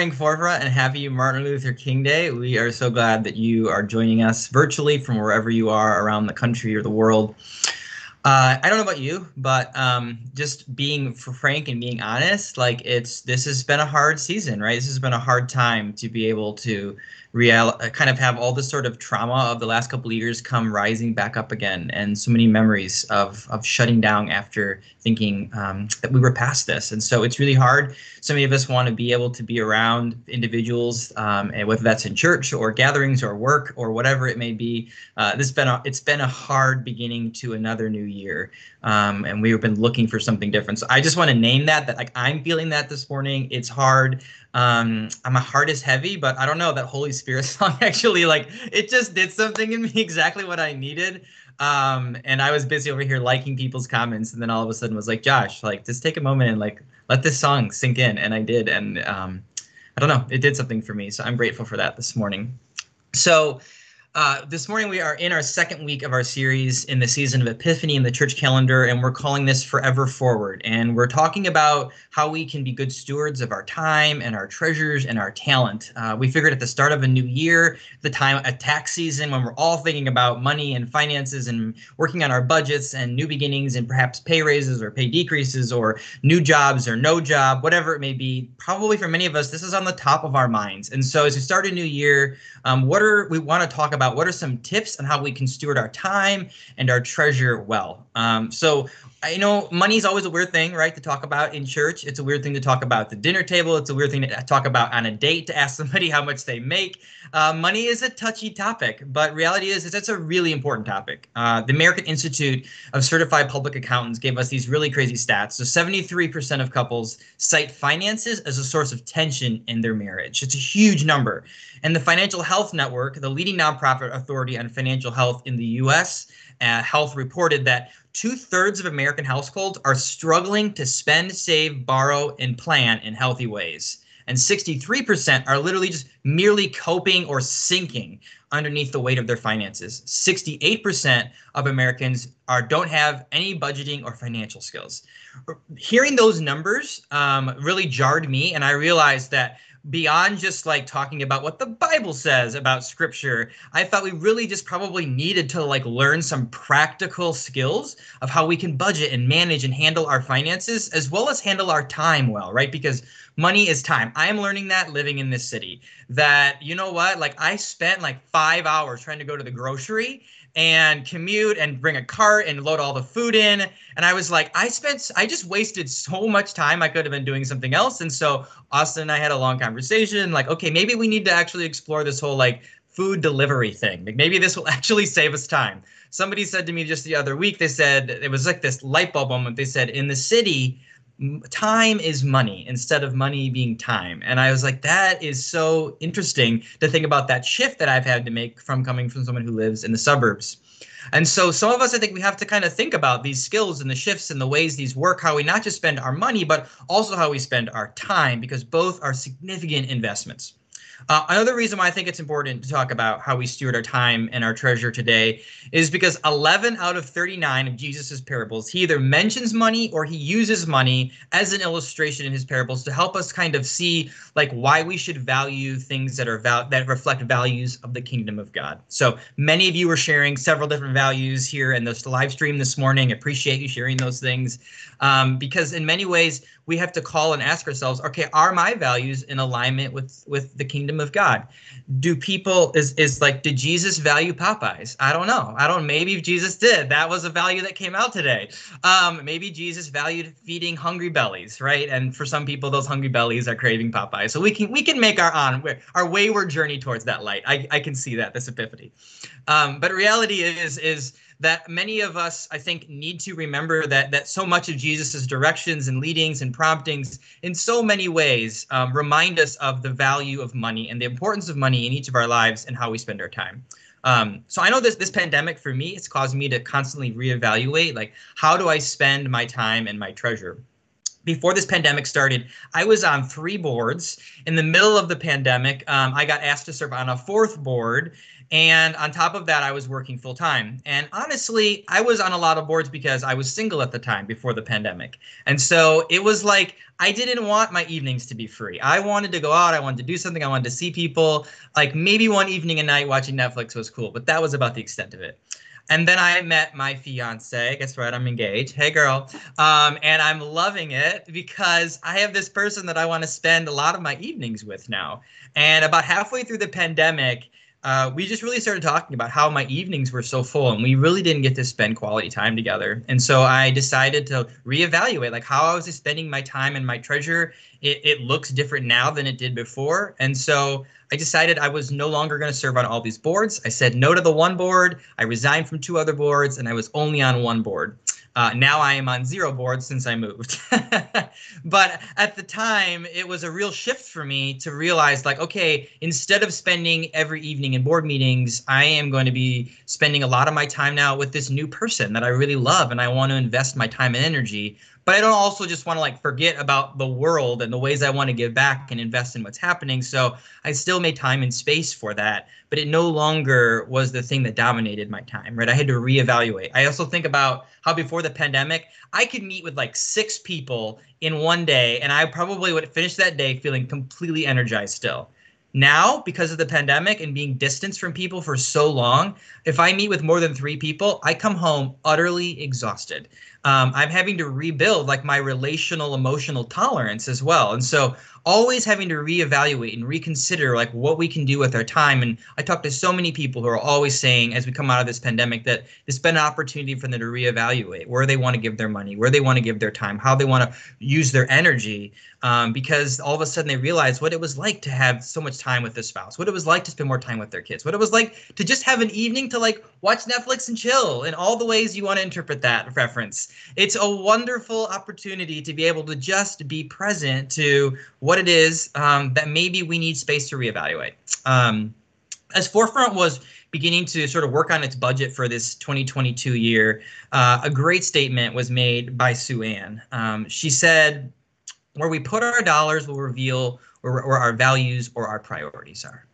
Morning, Forefront, and happy Martin Luther King Day. We are so glad that you are joining us virtually from wherever you are around the country or the world. Uh, I don't know about you, but um, just being frank and being honest, like it's this has been a hard season, right? This has been a hard time to be able to real uh, kind of have all this sort of trauma of the last couple of years come rising back up again and so many memories of of shutting down after thinking um, that we were past this. And so it's really hard. So many of us want to be able to be around individuals um, and whether that's in church or gatherings or work or whatever it may be uh, this been a, it's been a hard beginning to another new year. Um, and we've been looking for something different. So i just want to name that that like i'm feeling that this morning. It's hard um my heart is heavy but i don't know that holy spirit song actually like it just did something in me exactly what i needed. Um and i was busy over here liking people's comments and then all of a sudden was like josh like just take a moment and like let this song sink in. And i did and um i don't know it did something for me so i'm grateful for that this morning. So uh, this morning, we are in our second week of our series in the season of Epiphany in the church calendar, and we're calling this Forever Forward. And we're talking about how we can be good stewards of our time and our treasures and our talent. Uh, we figured at the start of a new year, the time, a tax season, when we're all thinking about money and finances and working on our budgets and new beginnings and perhaps pay raises or pay decreases or new jobs or no job, whatever it may be, probably for many of us, this is on the top of our minds. And so as we start a new year, um, what are we want to talk about? About what are some tips on how we can steward our time and our treasure well. Um, so I know money is always a weird thing, right, to talk about in church. It's a weird thing to talk about at the dinner table. It's a weird thing to talk about on a date to ask somebody how much they make. Uh, money is a touchy topic, but reality is, is it's a really important topic. Uh, the American Institute of Certified Public Accountants gave us these really crazy stats. So 73% of couples cite finances as a source of tension in their marriage. It's a huge number. And the Financial Health Network, the leading nonprofit authority on financial health in the U.S., uh, Health reported that two thirds of American households are struggling to spend, save, borrow, and plan in healthy ways. And 63% are literally just merely coping or sinking underneath the weight of their finances. 68% of Americans are don't have any budgeting or financial skills. Hearing those numbers um, really jarred me, and I realized that beyond just like talking about what the Bible says about scripture, I thought we really just probably needed to like learn some practical skills of how we can budget and manage and handle our finances as well as handle our time well, right? Because money is time. I am learning that living in this city that you know what? Like I spent like 5 hours trying to go to the grocery and commute and bring a cart and load all the food in. And I was like, I spent, I just wasted so much time. I could have been doing something else. And so Austin and I had a long conversation like, okay, maybe we need to actually explore this whole like food delivery thing. Like maybe this will actually save us time. Somebody said to me just the other week, they said it was like this light bulb moment. They said in the city, time is money instead of money being time. And I was like, that is so interesting to think about that shift that I've had to make from coming from someone who lives in the suburbs. And so some of us, I think we have to kind of think about these skills and the shifts and the ways these work, how we not just spend our money, but also how we spend our time, because both are significant investments. Uh, another reason why I think it's important to talk about how we steward our time and our treasure today is because 11 out of 39 of Jesus's parables, he either mentions money or he uses money as an illustration in his parables to help us kind of see like why we should value things that are val- that reflect values of the kingdom of God. So many of you are sharing several different values here in this live stream this morning. Appreciate you sharing those things um, because in many ways we have to call and ask ourselves, okay, are my values in alignment with with the kingdom of God? Do people is is like did Jesus value Popeyes? I don't know. I don't. Maybe Jesus did. That was a value that came out today. Um, maybe Jesus valued feeding hungry bellies, right? And for some people, those hungry bellies are craving Popeyes. So we can we can make our on our wayward journey towards that light. I I can see that this epiphany. Um, but reality is is that many of us, I think, need to remember that that so much of Jesus's directions and leadings and promptings, in so many ways, um, remind us of the value of money and the importance of money in each of our lives and how we spend our time. Um, so I know this this pandemic for me, it's caused me to constantly reevaluate like how do I spend my time and my treasure before this pandemic started, I was on three boards. In the middle of the pandemic, um, I got asked to serve on a fourth board. And on top of that, I was working full time. And honestly, I was on a lot of boards because I was single at the time before the pandemic. And so it was like I didn't want my evenings to be free. I wanted to go out, I wanted to do something, I wanted to see people. Like maybe one evening a night watching Netflix was cool, but that was about the extent of it. And then I met my fiance. Guess what? I'm engaged. Hey, girl. Um, and I'm loving it because I have this person that I want to spend a lot of my evenings with now. And about halfway through the pandemic, uh, we just really started talking about how my evenings were so full and we really didn't get to spend quality time together. And so I decided to reevaluate like how I was spending my time and my treasure. It, it looks different now than it did before. And so I decided I was no longer going to serve on all these boards. I said no to the one board. I resigned from two other boards and I was only on one board. Uh, now I am on zero boards since I moved. but at the time, it was a real shift for me to realize like, okay, instead of spending every evening in board meetings, I am going to be spending a lot of my time now with this new person that I really love and I want to invest my time and energy but I don't also just want to like forget about the world and the ways I want to give back and invest in what's happening. So I still made time and space for that, but it no longer was the thing that dominated my time, right? I had to reevaluate. I also think about how before the pandemic, I could meet with like six people in one day, and I probably would finish that day feeling completely energized still. Now, because of the pandemic and being distanced from people for so long, if I meet with more than three people, I come home utterly exhausted. Um, I'm having to rebuild like my relational emotional tolerance as well. And so always having to reevaluate and reconsider like what we can do with our time. And I talk to so many people who are always saying, as we come out of this pandemic, that it's been an opportunity for them to reevaluate where they want to give their money, where they want to give their time, how they want to use their energy. Um, because all of a sudden they realize what it was like to have so much time with their spouse, what it was like to spend more time with their kids, what it was like to just have an evening to like watch Netflix and chill, in all the ways you want to interpret that reference. It's a wonderful opportunity to be able to just be present to what it is um, that maybe we need space to reevaluate. Um, as Forefront was beginning to sort of work on its budget for this 2022 year, uh, a great statement was made by Sue Ann. Um, she said, Where we put our dollars will reveal where, where our values or our priorities are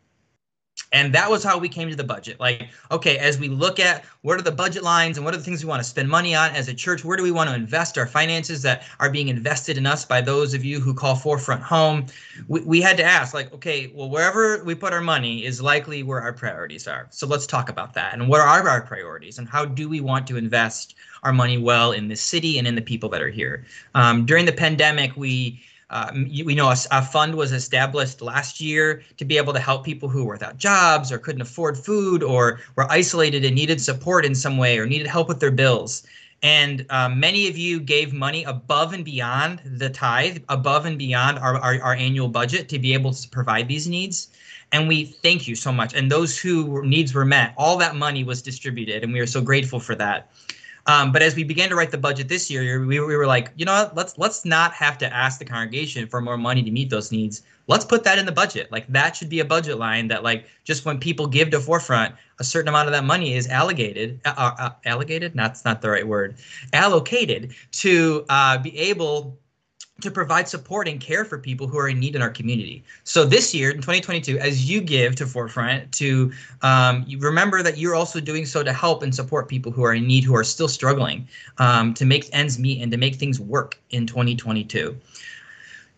and that was how we came to the budget. Like okay as we look at what are the budget lines and what are the things we want to spend money on as a church where do we want to invest our finances that are being invested in us by those of you who call forefront home? We, we had to ask like okay well wherever we put our money is likely where our priorities are. So let's talk about that. And what are our priorities? And how do we want to invest our money well in this city and in the people that are here? Um, during the pandemic we uh, we know a, a, fund was established last year to be able to help people who were without jobs or couldn't afford food or were isolated and needed support in some way or needed help with their bills. And um, many of you gave money above and beyond the tithe, above and beyond our, our, our annual budget to be able to provide these needs. And we thank you so much. And those who needs were met, all that money was distributed, and we are so grateful for that. Um, but as we began to write the budget this year, we, we were like, you know what? Let's let's not have to ask the congregation for more money to meet those needs. Let's put that in the budget. Like that should be a budget line that like just when people give to forefront, a certain amount of that money is allocated. Uh, uh, uh allocated? That's not the right word. Allocated to uh, be able to provide support and care for people who are in need in our community. So this year in 2022, as you give to Forefront, to um, you remember that you're also doing so to help and support people who are in need, who are still struggling um, to make ends meet and to make things work in 2022.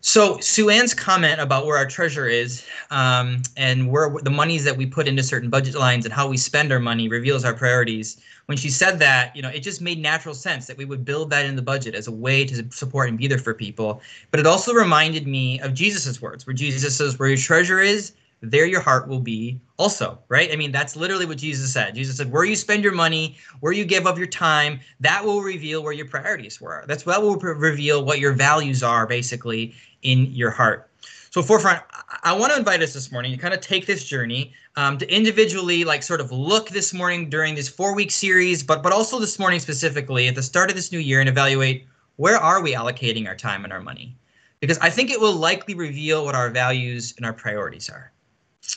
So Sue Ann's comment about where our treasure is um, and where the monies that we put into certain budget lines and how we spend our money reveals our priorities when she said that, you know, it just made natural sense that we would build that in the budget as a way to support and be there for people. But it also reminded me of Jesus's words, where Jesus says, "Where your treasure is, there your heart will be also." Right? I mean, that's literally what Jesus said. Jesus said, "Where you spend your money, where you give of your time, that will reveal where your priorities were. That's what will reveal what your values are, basically, in your heart." So, Forefront, I want to invite us this morning to kind of take this journey um, to individually, like, sort of look this morning during this four week series, but but also this morning specifically at the start of this new year and evaluate where are we allocating our time and our money, because I think it will likely reveal what our values and our priorities are.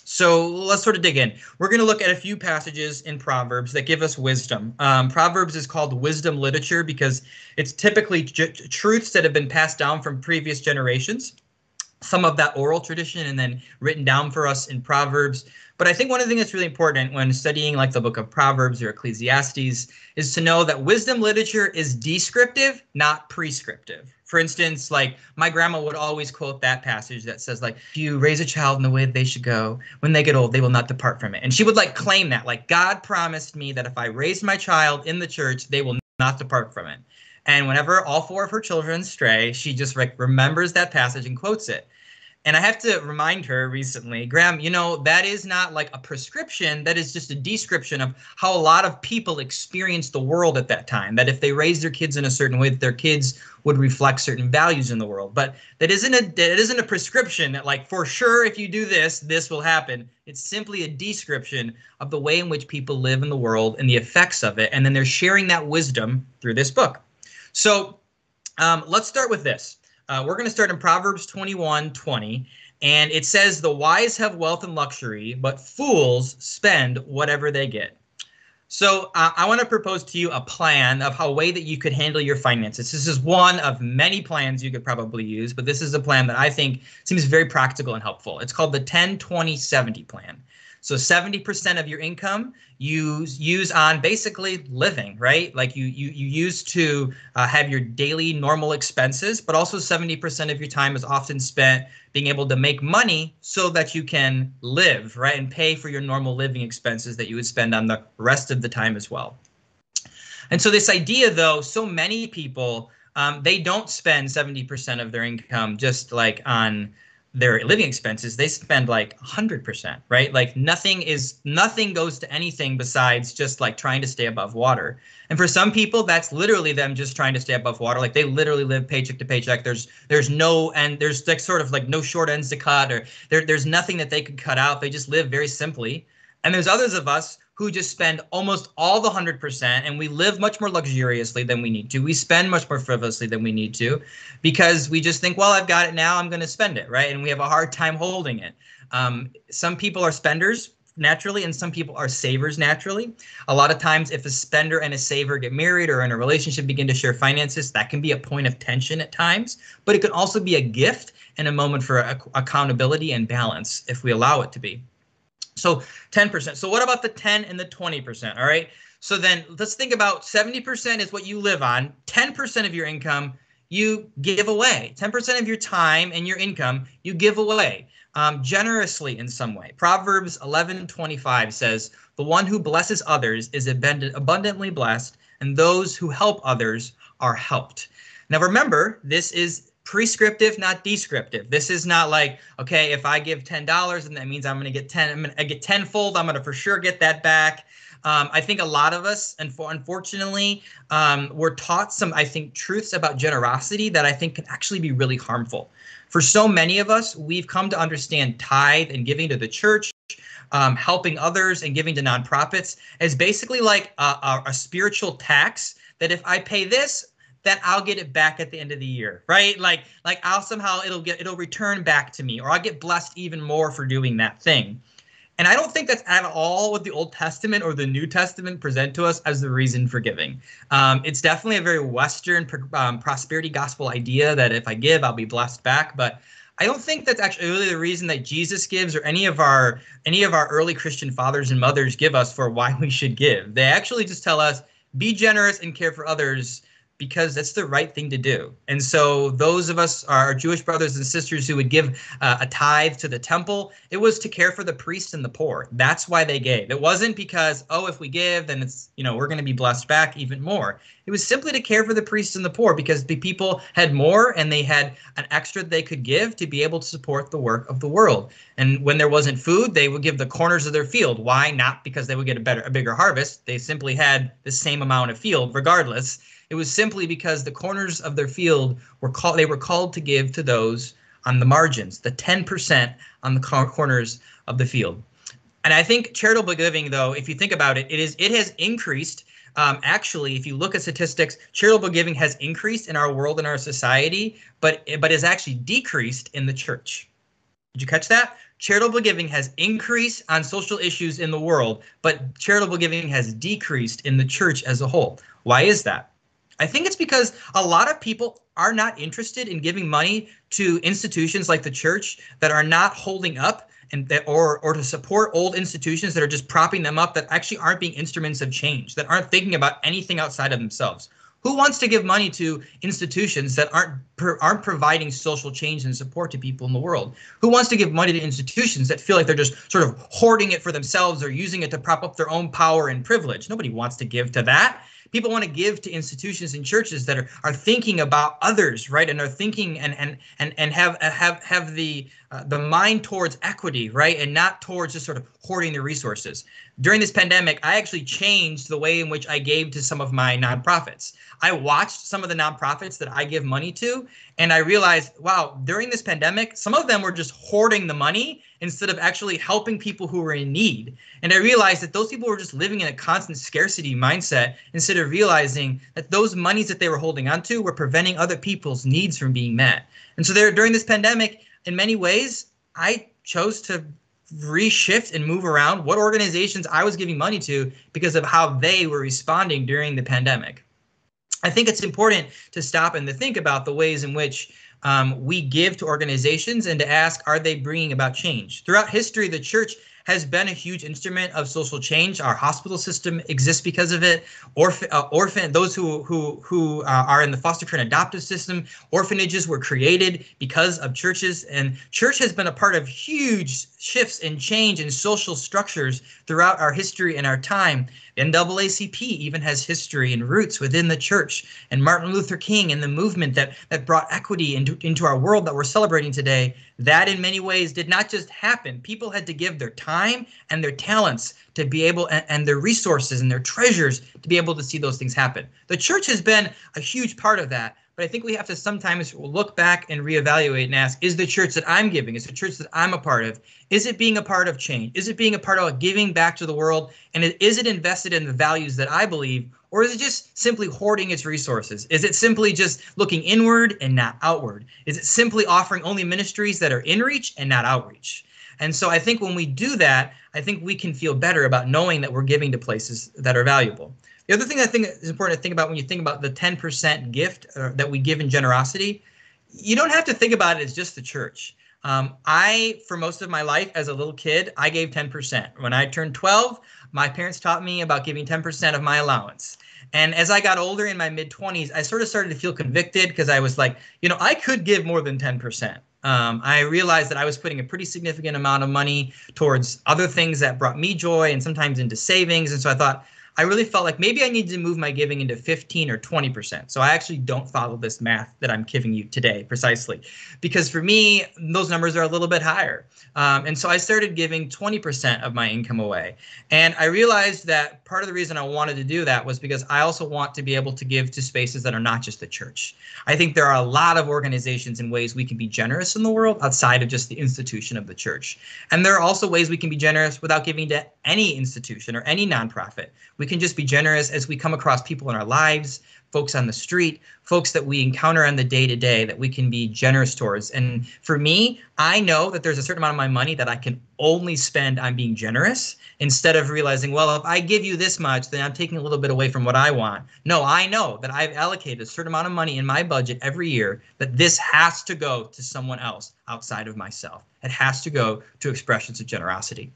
So let's sort of dig in. We're going to look at a few passages in Proverbs that give us wisdom. Um, Proverbs is called wisdom literature because it's typically truths that have been passed down from previous generations some of that oral tradition and then written down for us in Proverbs. But I think one of the things that's really important when studying like the book of Proverbs or Ecclesiastes is to know that wisdom literature is descriptive, not prescriptive. For instance, like my grandma would always quote that passage that says like if you raise a child in the way they should go, when they get old, they will not depart from it. And she would like claim that like God promised me that if I raised my child in the church, they will not depart from it. And whenever all four of her children stray, she just like remembers that passage and quotes it. And I have to remind her recently, Graham, you know, that is not like a prescription. That is just a description of how a lot of people experienced the world at that time. That if they raised their kids in a certain way, that their kids would reflect certain values in the world. But that isn't a that isn't a prescription that like for sure if you do this, this will happen. It's simply a description of the way in which people live in the world and the effects of it. And then they're sharing that wisdom through this book. So um, let's start with this. Uh, we're going to start in Proverbs 21 20. And it says, The wise have wealth and luxury, but fools spend whatever they get. So uh, I want to propose to you a plan of how a way that you could handle your finances. This is one of many plans you could probably use, but this is a plan that I think seems very practical and helpful. It's called the 10 20 70 plan. So 70% of your income you use on basically living, right? Like you you you use to uh, have your daily normal expenses, but also 70% of your time is often spent being able to make money so that you can live, right? And pay for your normal living expenses that you would spend on the rest of the time as well. And so this idea though, so many people um, they don't spend 70% of their income just like on their living expenses they spend like 100% right? Like nothing is nothing goes to anything besides just like trying to stay above water. And for some people that's literally them just trying to stay above water. Like they literally live paycheck to paycheck. There's there's no and there's like sort of like no short ends to cut or there, there's nothing that they could cut out. They just live very simply. And there's others of us who just spend almost all the 100% and we live much more luxuriously than we need to. We spend much more frivolously than we need to because we just think, well, I've got it now, I'm going to spend it, right? And we have a hard time holding it. Um, some people are spenders naturally and some people are savers naturally. A lot of times if a spender and a saver get married or in a relationship begin to share finances, that can be a point of tension at times, but it can also be a gift and a moment for accountability and balance if we allow it to be. So 10%. So what about the 10 and the 20%? All right. So then let's think about 70% is what you live on, 10% of your income you give away, 10% of your time and your income you give away um, generously in some way. Proverbs 11:25 says, "The one who blesses others is abundantly blessed, and those who help others are helped." Now remember, this is prescriptive, not descriptive. This is not like, okay, if I give ten dollars and that means I'm going to get ten, I'm going to get tenfold. I'm going to for sure get that back. Um, I think a lot of us, and for, unfortunately, um, we're taught some, I think, truths about generosity that I think can actually be really harmful. For so many of us, we've come to understand tithe and giving to the church, um, helping others, and giving to nonprofits as basically like a, a, a spiritual tax. That if I pay this, that I'll get it back at the end of the year, right? Like like I'll somehow it'll get it'll return back to me or I'll get blessed even more for doing that thing. And I don't think that's at all what the Old Testament or the New Testament present to us as the reason for giving. Um, it's definitely a very Western um, prosperity gospel idea that if I give, I'll be blessed back. But I don't think that's actually really the reason that Jesus gives or any of our any of our early Christian fathers and mothers give us for why we should give. They actually just tell us be generous and care for others because that's the right thing to do. And so, those of us, our Jewish brothers and sisters who would give uh, a tithe to the temple, it was to care for the priests and the poor. That's why they gave. It wasn't because, oh, if we give, then it's, you know, we're going to be blessed back even more. It was simply to care for the priests and the poor because the people had more and they had an extra they could give to be able to support the work of the world. And when there wasn't food, they would give the corners of their field. Why? Not because they would get a better, a bigger harvest. They simply had the same amount of field regardless it was simply because the corners of their field were called they were called to give to those on the margins, the 10% on the corners of the field. And I think charitable giving, though, if you think about it, it is it has increased. Um, actually, if you look at statistics, charitable giving has increased in our world and our society, but but is actually decreased in the church. Did you catch that? Charitable giving has increased on social issues in the world, but charitable giving has decreased in the church as a whole. Why is that? I think it's because a lot of people are not interested in giving money to institutions like the church that are not holding up and that or or to support old institutions that are just propping them up that actually aren't being instruments of change that aren't thinking about anything outside of themselves. Who wants to give money to institutions that aren't aren't providing social change and support to people in the world? Who wants to give money to institutions that feel like they're just sort of hoarding it for themselves or using it to prop up their own power and privilege? Nobody wants to give to that people want to give to institutions and churches that are, are thinking about others right and are thinking and and and, and have have have the uh, the mind towards equity right and not towards just sort of hoarding the resources during this pandemic i actually changed the way in which i gave to some of my nonprofits i watched some of the nonprofits that i give money to and i realized wow during this pandemic some of them were just hoarding the money instead of actually helping people who were in need. And I realized that those people were just living in a constant scarcity mindset instead of realizing that those monies that they were holding onto were preventing other people's needs from being met. And so there during this pandemic, in many ways, I chose to reshift and move around what organizations I was giving money to because of how they were responding during the pandemic. I think it's important to stop and to think about the ways in which um, we give to organizations and to ask, are they bringing about change? Throughout history, the church has been a huge instrument of social change. Our hospital system exists because of it. Orphan, uh, orphan, those who who who uh, are in the foster care and adoptive system, orphanages were created because of churches, and church has been a part of huge shifts and change in social structures throughout our history and our time. NAACP even has history and roots within the church, and Martin Luther King and the movement that that brought equity into into our world that we're celebrating today. That in many ways did not just happen. People had to give their time and their talents to be able and, and their resources and their treasures to be able to see those things happen. The church has been a huge part of that. But I think we have to sometimes look back and reevaluate and ask, is the church that I'm giving, is the church that I'm a part of, is it being a part of change? Is it being a part of giving back to the world? And is it invested in the values that I believe? Or is it just simply hoarding its resources? Is it simply just looking inward and not outward? Is it simply offering only ministries that are in reach and not outreach? And so I think when we do that, I think we can feel better about knowing that we're giving to places that are valuable. The other thing I think is important to think about when you think about the 10% gift uh, that we give in generosity, you don't have to think about it as just the church. Um, I, for most of my life as a little kid, I gave 10%. When I turned 12, my parents taught me about giving 10% of my allowance. And as I got older in my mid 20s, I sort of started to feel convicted because I was like, you know, I could give more than 10%. Um, I realized that I was putting a pretty significant amount of money towards other things that brought me joy and sometimes into savings. And so I thought, I really felt like maybe I need to move my giving into 15 or 20%. So I actually don't follow this math that I'm giving you today precisely, because for me, those numbers are a little bit higher. Um, and so I started giving 20% of my income away. And I realized that part of the reason I wanted to do that was because I also want to be able to give to spaces that are not just the church. I think there are a lot of organizations and ways we can be generous in the world outside of just the institution of the church. And there are also ways we can be generous without giving to any institution or any nonprofit. We can just be generous as we come across people in our lives, folks on the street, folks that we encounter on the day to day that we can be generous towards. And for me, I know that there's a certain amount of my money that I can only spend on being generous instead of realizing, well, if I give you this much, then I'm taking a little bit away from what I want. No, I know that I've allocated a certain amount of money in my budget every year that this has to go to someone else outside of myself. It has to go to expressions of generosity.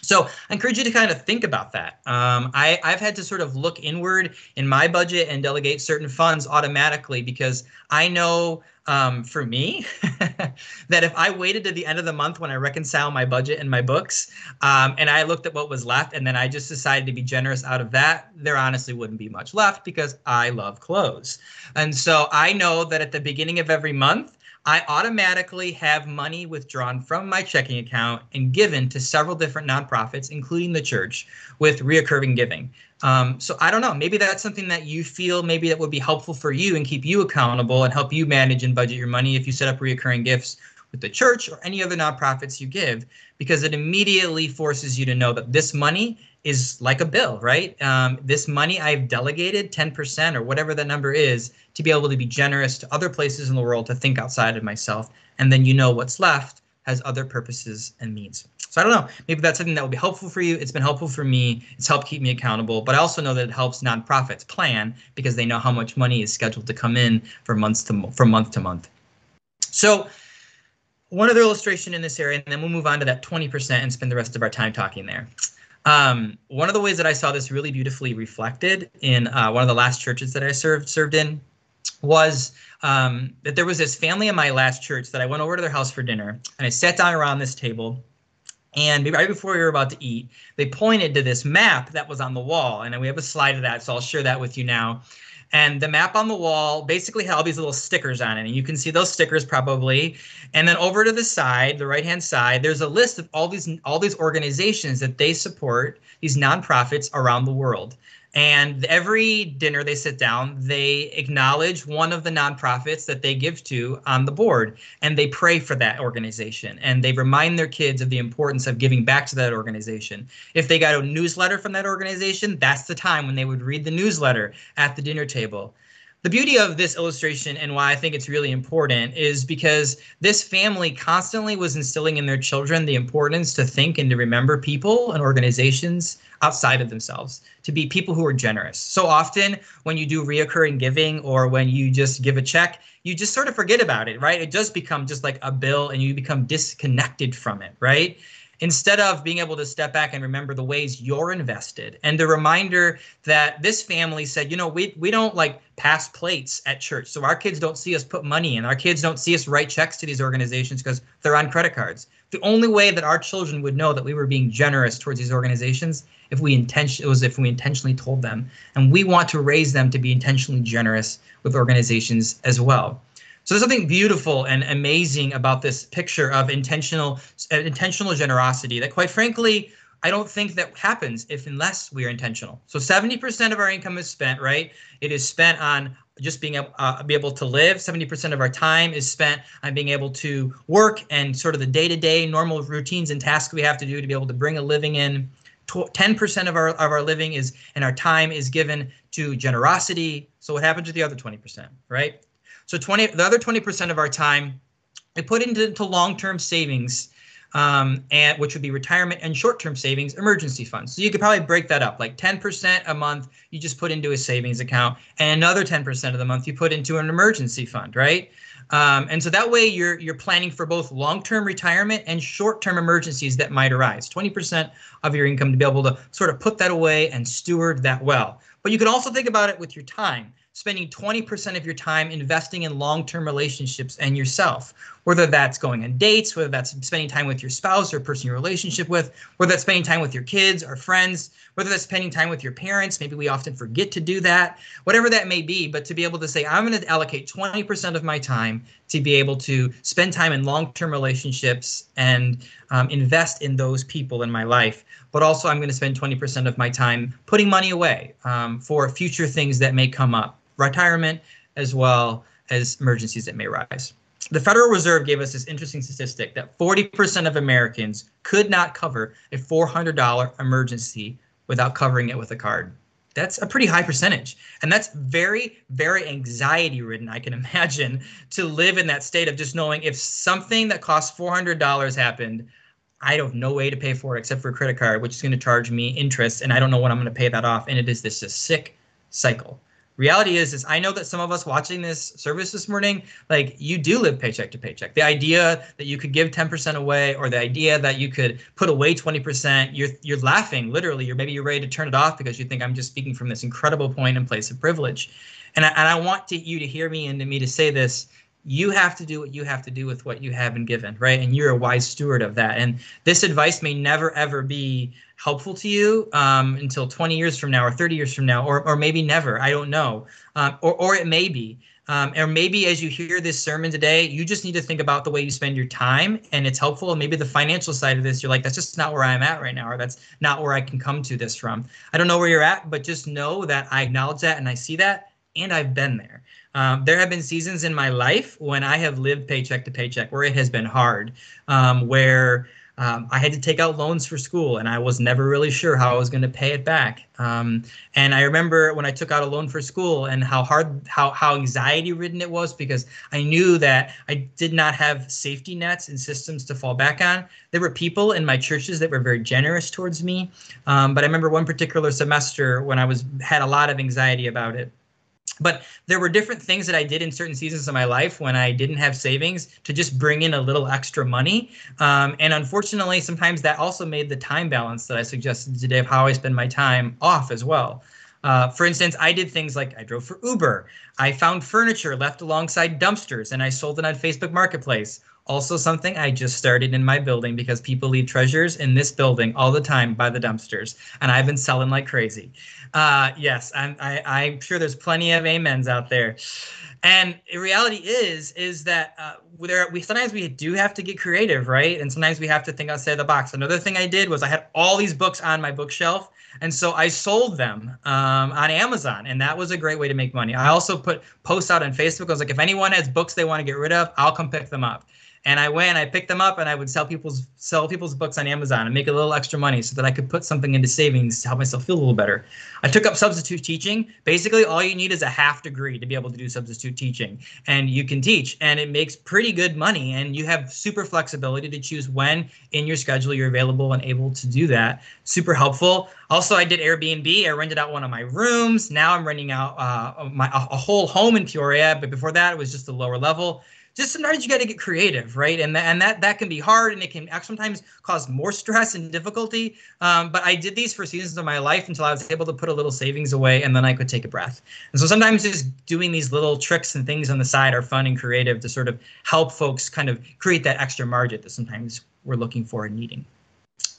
So I encourage you to kind of think about that. Um, I, I've had to sort of look inward in my budget and delegate certain funds automatically because I know um, for me that if I waited to the end of the month when I reconcile my budget and my books um, and I looked at what was left and then I just decided to be generous out of that, there honestly wouldn't be much left because I love clothes. And so I know that at the beginning of every month, I automatically have money withdrawn from my checking account and given to several different nonprofits, including the church, with reoccurring giving. Um, so I don't know. Maybe that's something that you feel maybe that would be helpful for you and keep you accountable and help you manage and budget your money if you set up reoccurring gifts with the church or any other nonprofits you give, because it immediately forces you to know that this money is like a bill, right? Um, this money I've delegated 10% or whatever the number is to be able to be generous to other places in the world to think outside of myself. And then you know what's left has other purposes and means. So I don't know. Maybe that's something that will be helpful for you. It's been helpful for me. It's helped keep me accountable. But I also know that it helps nonprofits plan because they know how much money is scheduled to come in months to from month to month. So one other illustration in this area, and then we'll move on to that 20% and spend the rest of our time talking there. Um, one of the ways that I saw this really beautifully reflected in uh, one of the last churches that I served served in was um, that there was this family in my last church that I went over to their house for dinner, and I sat down around this table. And right before we were about to eat, they pointed to this map that was on the wall, and we have a slide of that, so I'll share that with you now. And the map on the wall basically had all these little stickers on it. And you can see those stickers probably. And then over to the side, the right hand side, there's a list of all these all these organizations that they support, these nonprofits around the world. And every dinner they sit down, they acknowledge one of the nonprofits that they give to on the board and they pray for that organization and they remind their kids of the importance of giving back to that organization. If they got a newsletter from that organization, that's the time when they would read the newsletter at the dinner table. The beauty of this illustration and why I think it's really important is because this family constantly was instilling in their children the importance to think and to remember people and organizations outside of themselves, to be people who are generous. So often when you do reoccurring giving or when you just give a check, you just sort of forget about it, right? It does become just like a bill and you become disconnected from it, right? Instead of being able to step back and remember the ways you're invested. And the reminder that this family said you know we we don't like pass plates at church. So our kids don't see us put money in. Our kids don't see us write checks to these organizations because they're on credit cards. The only way that our children would know that we were being generous towards these organizations if we intention was if we intentionally told them. And we want to raise them to be intentionally generous with organizations as well so there's something beautiful and amazing about this picture of intentional uh, intentional generosity that quite frankly I don't think that happens if unless we are intentional. So 70% of our income is spent, right? It is spent on just being able, uh, be able to live. 70% of our time is spent on being able to work and sort of the day-to-day normal routines and tasks we have to do to be able to bring a living in. 10% of our of our living is and our time is given to generosity. So what happens to the other 20%, right? So 20, the other 20% of our time, we put into, long-term savings, um, and which would be retirement and short-term savings, emergency funds. So you could probably break that up, like 10% a month you just put into a savings account, and another 10% of the month you put into an emergency fund, right? Um, and so that way you're you're planning for both long-term retirement and short-term emergencies that might arise. 20% of your income to be able to sort of put that away and steward that well. But you can also think about it with your time spending 20% of your time investing in long-term relationships and yourself. Whether that's going on dates whether that's spending time with your spouse or person you're relationship with whether that's spending time with your kids or friends whether that's spending time with your parents maybe we often forget to do that whatever that may be but to be able to say i'm going to allocate 20% of my time to be able to spend time in long-term relationships and um, invest in those people in my life. But also i'm going to spend 20% of my time putting money away um, for future things that may come up retirement as well as emergencies that may rise. The Federal Reserve gave us this interesting statistic that 40% of Americans could not cover a $400 emergency without covering it with a card. That's a pretty high percentage. And that's very, very anxiety ridden, I can imagine, to live in that state of just knowing if something that costs $400 happened, I don't have no way to pay for it except for a credit card, which is going to charge me interest, and I don't know when I'm going to pay that off. And it is this, this sick cycle reality is is i know that some of us watching this service this morning like you do live paycheck to paycheck the idea that you could give 10% away or the idea that you could put away 20% you're you're laughing literally you're maybe you're ready to turn it off because you think i'm just speaking from this incredible point and place of privilege and I, and I want to, you to hear me and to me to say this you have to do what you have to do with what you have been given, right? And you're a wise steward of that. And this advice may never ever be helpful to you um, until 20 years from now or 30 years from now, or, or maybe never. I don't know. Um, or, or it may be. Um, or maybe as you hear this sermon today, you just need to think about the way you spend your time and it's helpful. And maybe the financial side of this, you're like, that's just not where I'm at right now, or that's not where I can come to this from. I don't know where you're at, but just know that I acknowledge that and I see that and I've been there. Um, there have been seasons in my life when I have lived paycheck to paycheck, where it has been hard, um, where um, I had to take out loans for school, and I was never really sure how I was going to pay it back. Um, and I remember when I took out a loan for school, and how hard, how how anxiety ridden it was because I knew that I did not have safety nets and systems to fall back on. There were people in my churches that were very generous towards me, um, but I remember one particular semester when I was had a lot of anxiety about it but there were different things that I did in certain seasons of my life when I didn't have savings to just bring in a little extra money. Um, and unfortunately, sometimes that also made the time balance that I suggested today of how I spend my time off as well. Uh, for instance, I did things like I drove for Uber. I found furniture left alongside dumpsters and I sold it on Facebook Marketplace. Also, something I just started in my building because people leave treasures in this building all the time by the dumpsters, and I've been selling like crazy. Uh, yes, I'm, I, I'm sure there's plenty of amens out there. And the reality is, is that uh, there we sometimes we do have to get creative, right? And sometimes we have to think outside the box. Another thing I did was I had all these books on my bookshelf, and so I sold them um, on Amazon, and that was a great way to make money. I also put posts out on Facebook. I was like, if anyone has books they want to get rid of, I'll come pick them up and I went, I picked them up, and I would sell people's sell people's books on Amazon and make a little extra money so that I could put something into savings to help myself feel a little better. I took up substitute teaching. Basically, all you need is a half degree to be able to do substitute teaching, and you can teach, and it makes pretty good money, and you have super flexibility to choose when in your schedule you're available and able to do that. Super helpful. Also, I did Airbnb. I rented out one of my rooms. Now I'm renting out uh, my a whole home in Peoria, but before that, it was just a lower level just sometimes you got to get creative, right? And that, and that that can be hard, and it can sometimes cause more stress and difficulty. Um, but I did these for seasons of my life until I was able to put a little savings away, and then I could take a breath. And so sometimes just doing these little tricks and things on the side are fun and creative to sort of help folks kind of create that extra margin that sometimes we're looking for and needing.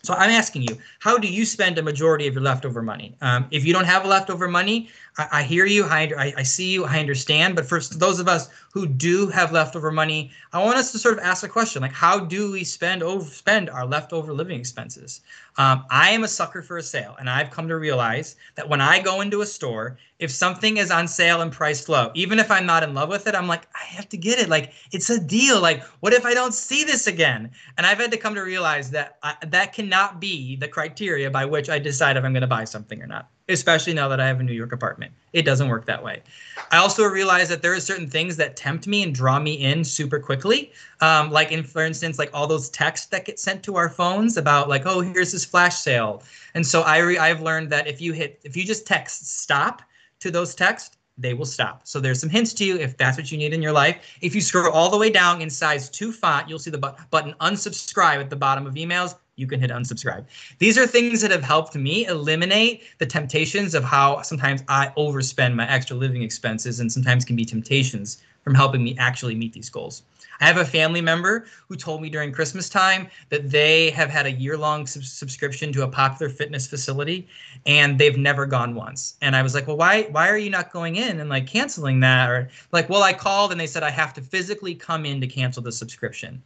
So I'm asking you, how do you spend a majority of your leftover money? Um, if you don't have leftover money, I, I hear you, I, I, see you, I understand. But for those of us who do have leftover money, I want us to sort of ask a question like, how do we spend over spend our leftover living expenses? Um, I am a sucker for a sale, and I've come to realize that when I go into a store, if something is on sale and priced low, even if I'm not in love with it, I'm like, I have to get it. Like, it's a deal. Like, what if I don't see this again? And I've had to come to realize that I, that cannot be the criteria by which I decide if I'm going to buy something or not especially now that I have a New York apartment. It doesn't work that way. I also realize that there are certain things that tempt me and draw me in super quickly. Um, like, in, for instance, like all those texts that get sent to our phones about like, oh, here's this flash sale. And so I re- I've learned that if you hit, if you just text stop to those texts, they will stop. So there's some hints to you if that's what you need in your life. If you scroll all the way down in size 2 font, you'll see the bu- button unsubscribe at the bottom of emails you can hit unsubscribe. These are things that have helped me eliminate the temptations of how sometimes I overspend my extra living expenses and sometimes can be temptations from helping me actually meet these goals. I have a family member who told me during Christmas time that they have had a year long sub- subscription to a popular fitness facility and they've never gone once. And I was like, "Well, why why are you not going in and like canceling that?" Or like, "Well, I called and they said I have to physically come in to cancel the subscription."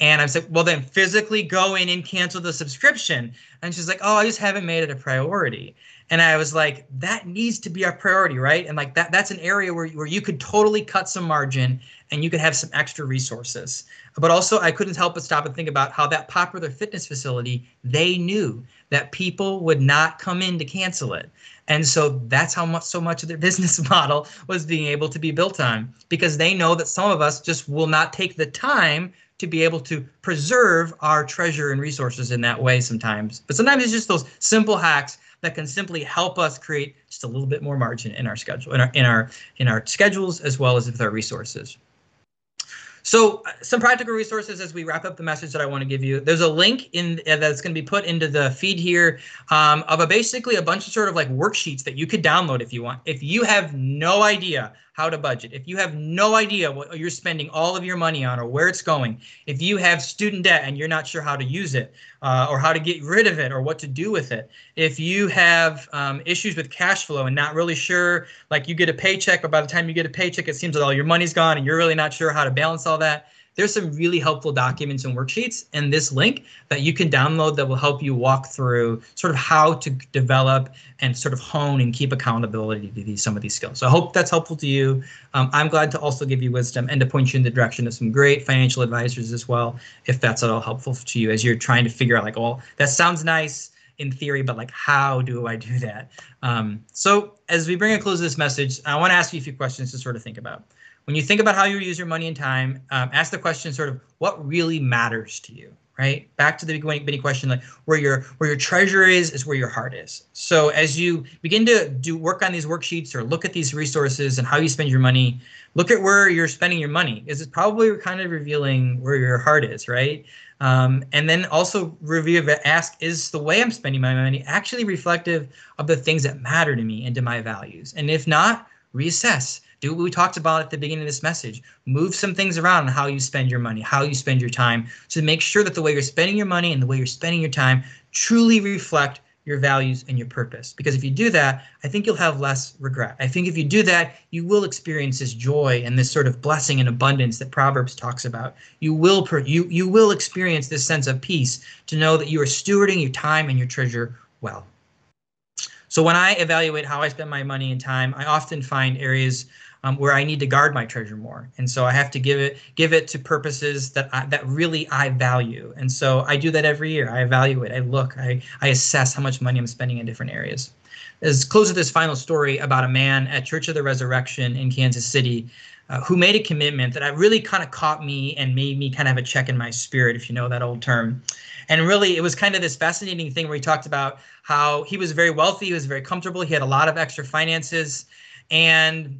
And I said, well, then physically go in and cancel the subscription. And she's like, oh, I just haven't made it a priority. And I was like, that needs to be our priority, right? And like that, that's an area where, where you could totally cut some margin and you could have some extra resources. But also, I couldn't help but stop and think about how that popular fitness facility, they knew that people would not come in to cancel it. And so that's how much so much of their business model was being able to be built on because they know that some of us just will not take the time to be able to preserve our treasure and resources in that way sometimes. But sometimes it's just those simple hacks that can simply help us create just a little bit more margin in our schedule, in our in our in our schedules as well as with our resources. So some practical resources as we wrap up the message that I want to give you. There's a link in uh, that's going to be put into the feed here um, of a basically a bunch of sort of like worksheets that you could download if you want. If you have no idea how to budget, if you have no idea what you're spending all of your money on or where it's going, if you have student debt and you're not sure how to use it uh, or how to get rid of it or what to do with it, if you have um, issues with cash flow and not really sure, like you get a paycheck, but by the time you get a paycheck, it seems that all your money's gone and you're really not sure how to balance all that there's some really helpful documents and worksheets in this link that you can download that will help you walk through sort of how to develop and sort of hone and keep accountability to these some of these skills. So I hope that's helpful to you. Um, I'm glad to also give you wisdom and to point you in the direction of some great financial advisors as well, if that's at all helpful to you as you're trying to figure out like, oh, that sounds nice in theory, but like, how do I do that? Um, so as we bring a close to this message, I want to ask you a few questions to sort of think about when you think about how you use your money and time, um, ask the question sort of what really matters to you, right? Back to the beginning question, like where your where your treasure is is where your heart is. So as you begin to do work on these worksheets or look at these resources and how you spend your money, look at where you're spending your money. Is it probably kind of revealing where your heart is, right? Um, and then also review ask is the way i'm spending my money actually reflective of the things that matter to me and to my values and if not reassess do what we talked about at the beginning of this message. Move some things around on how you spend your money, how you spend your time, to make sure that the way you're spending your money and the way you're spending your time truly reflect your values and your purpose. Because if you do that, I think you'll have less regret. I think if you do that, you will experience this joy and this sort of blessing and abundance that Proverbs talks about. You will per, you you will experience this sense of peace to know that you are stewarding your time and your treasure well. So when I evaluate how I spend my money and time, I often find areas um, where I need to guard my treasure more, and so I have to give it give it to purposes that I, that really I value. And so I do that every year. I evaluate, I look, I I assess how much money I'm spending in different areas. As close to this final story about a man at Church of the Resurrection in Kansas City. Uh, who made a commitment that I really kind of caught me and made me kind of have a check in my spirit, if you know that old term. And really, it was kind of this fascinating thing where he talked about how he was very wealthy, he was very comfortable, he had a lot of extra finances, and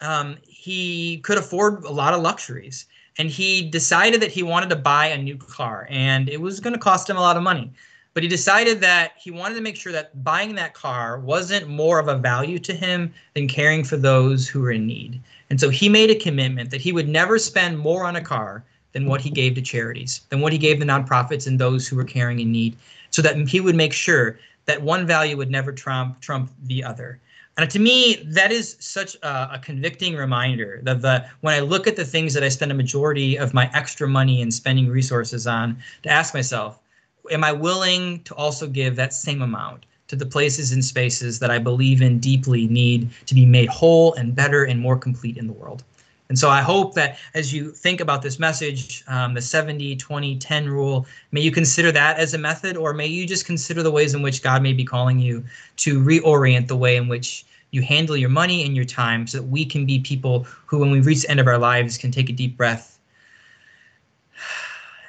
um, he could afford a lot of luxuries. And he decided that he wanted to buy a new car and it was going to cost him a lot of money. But he decided that he wanted to make sure that buying that car wasn't more of a value to him than caring for those who were in need. And so he made a commitment that he would never spend more on a car than what he gave to charities than what he gave the nonprofits and those who were caring in need so that he would make sure that one value would never trump trump the other and to me, that is such a, a, convicting reminder that the when I look at the things that I spend a majority of my extra money and spending resources on, to ask myself, am I willing to also give that same amount to the places and spaces that I believe in deeply need to be made whole and better and more complete in the world? And so I hope that as you think about this message, um, the 70, 20, 10 rule, may you consider that as a method, or may you just consider the ways in which God may be calling you to reorient the way in which you handle your money and your time so that we can be people who, when we reach the end of our lives, can take a deep breath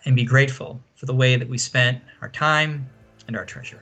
and be grateful for the way that we spent our time and our treasure.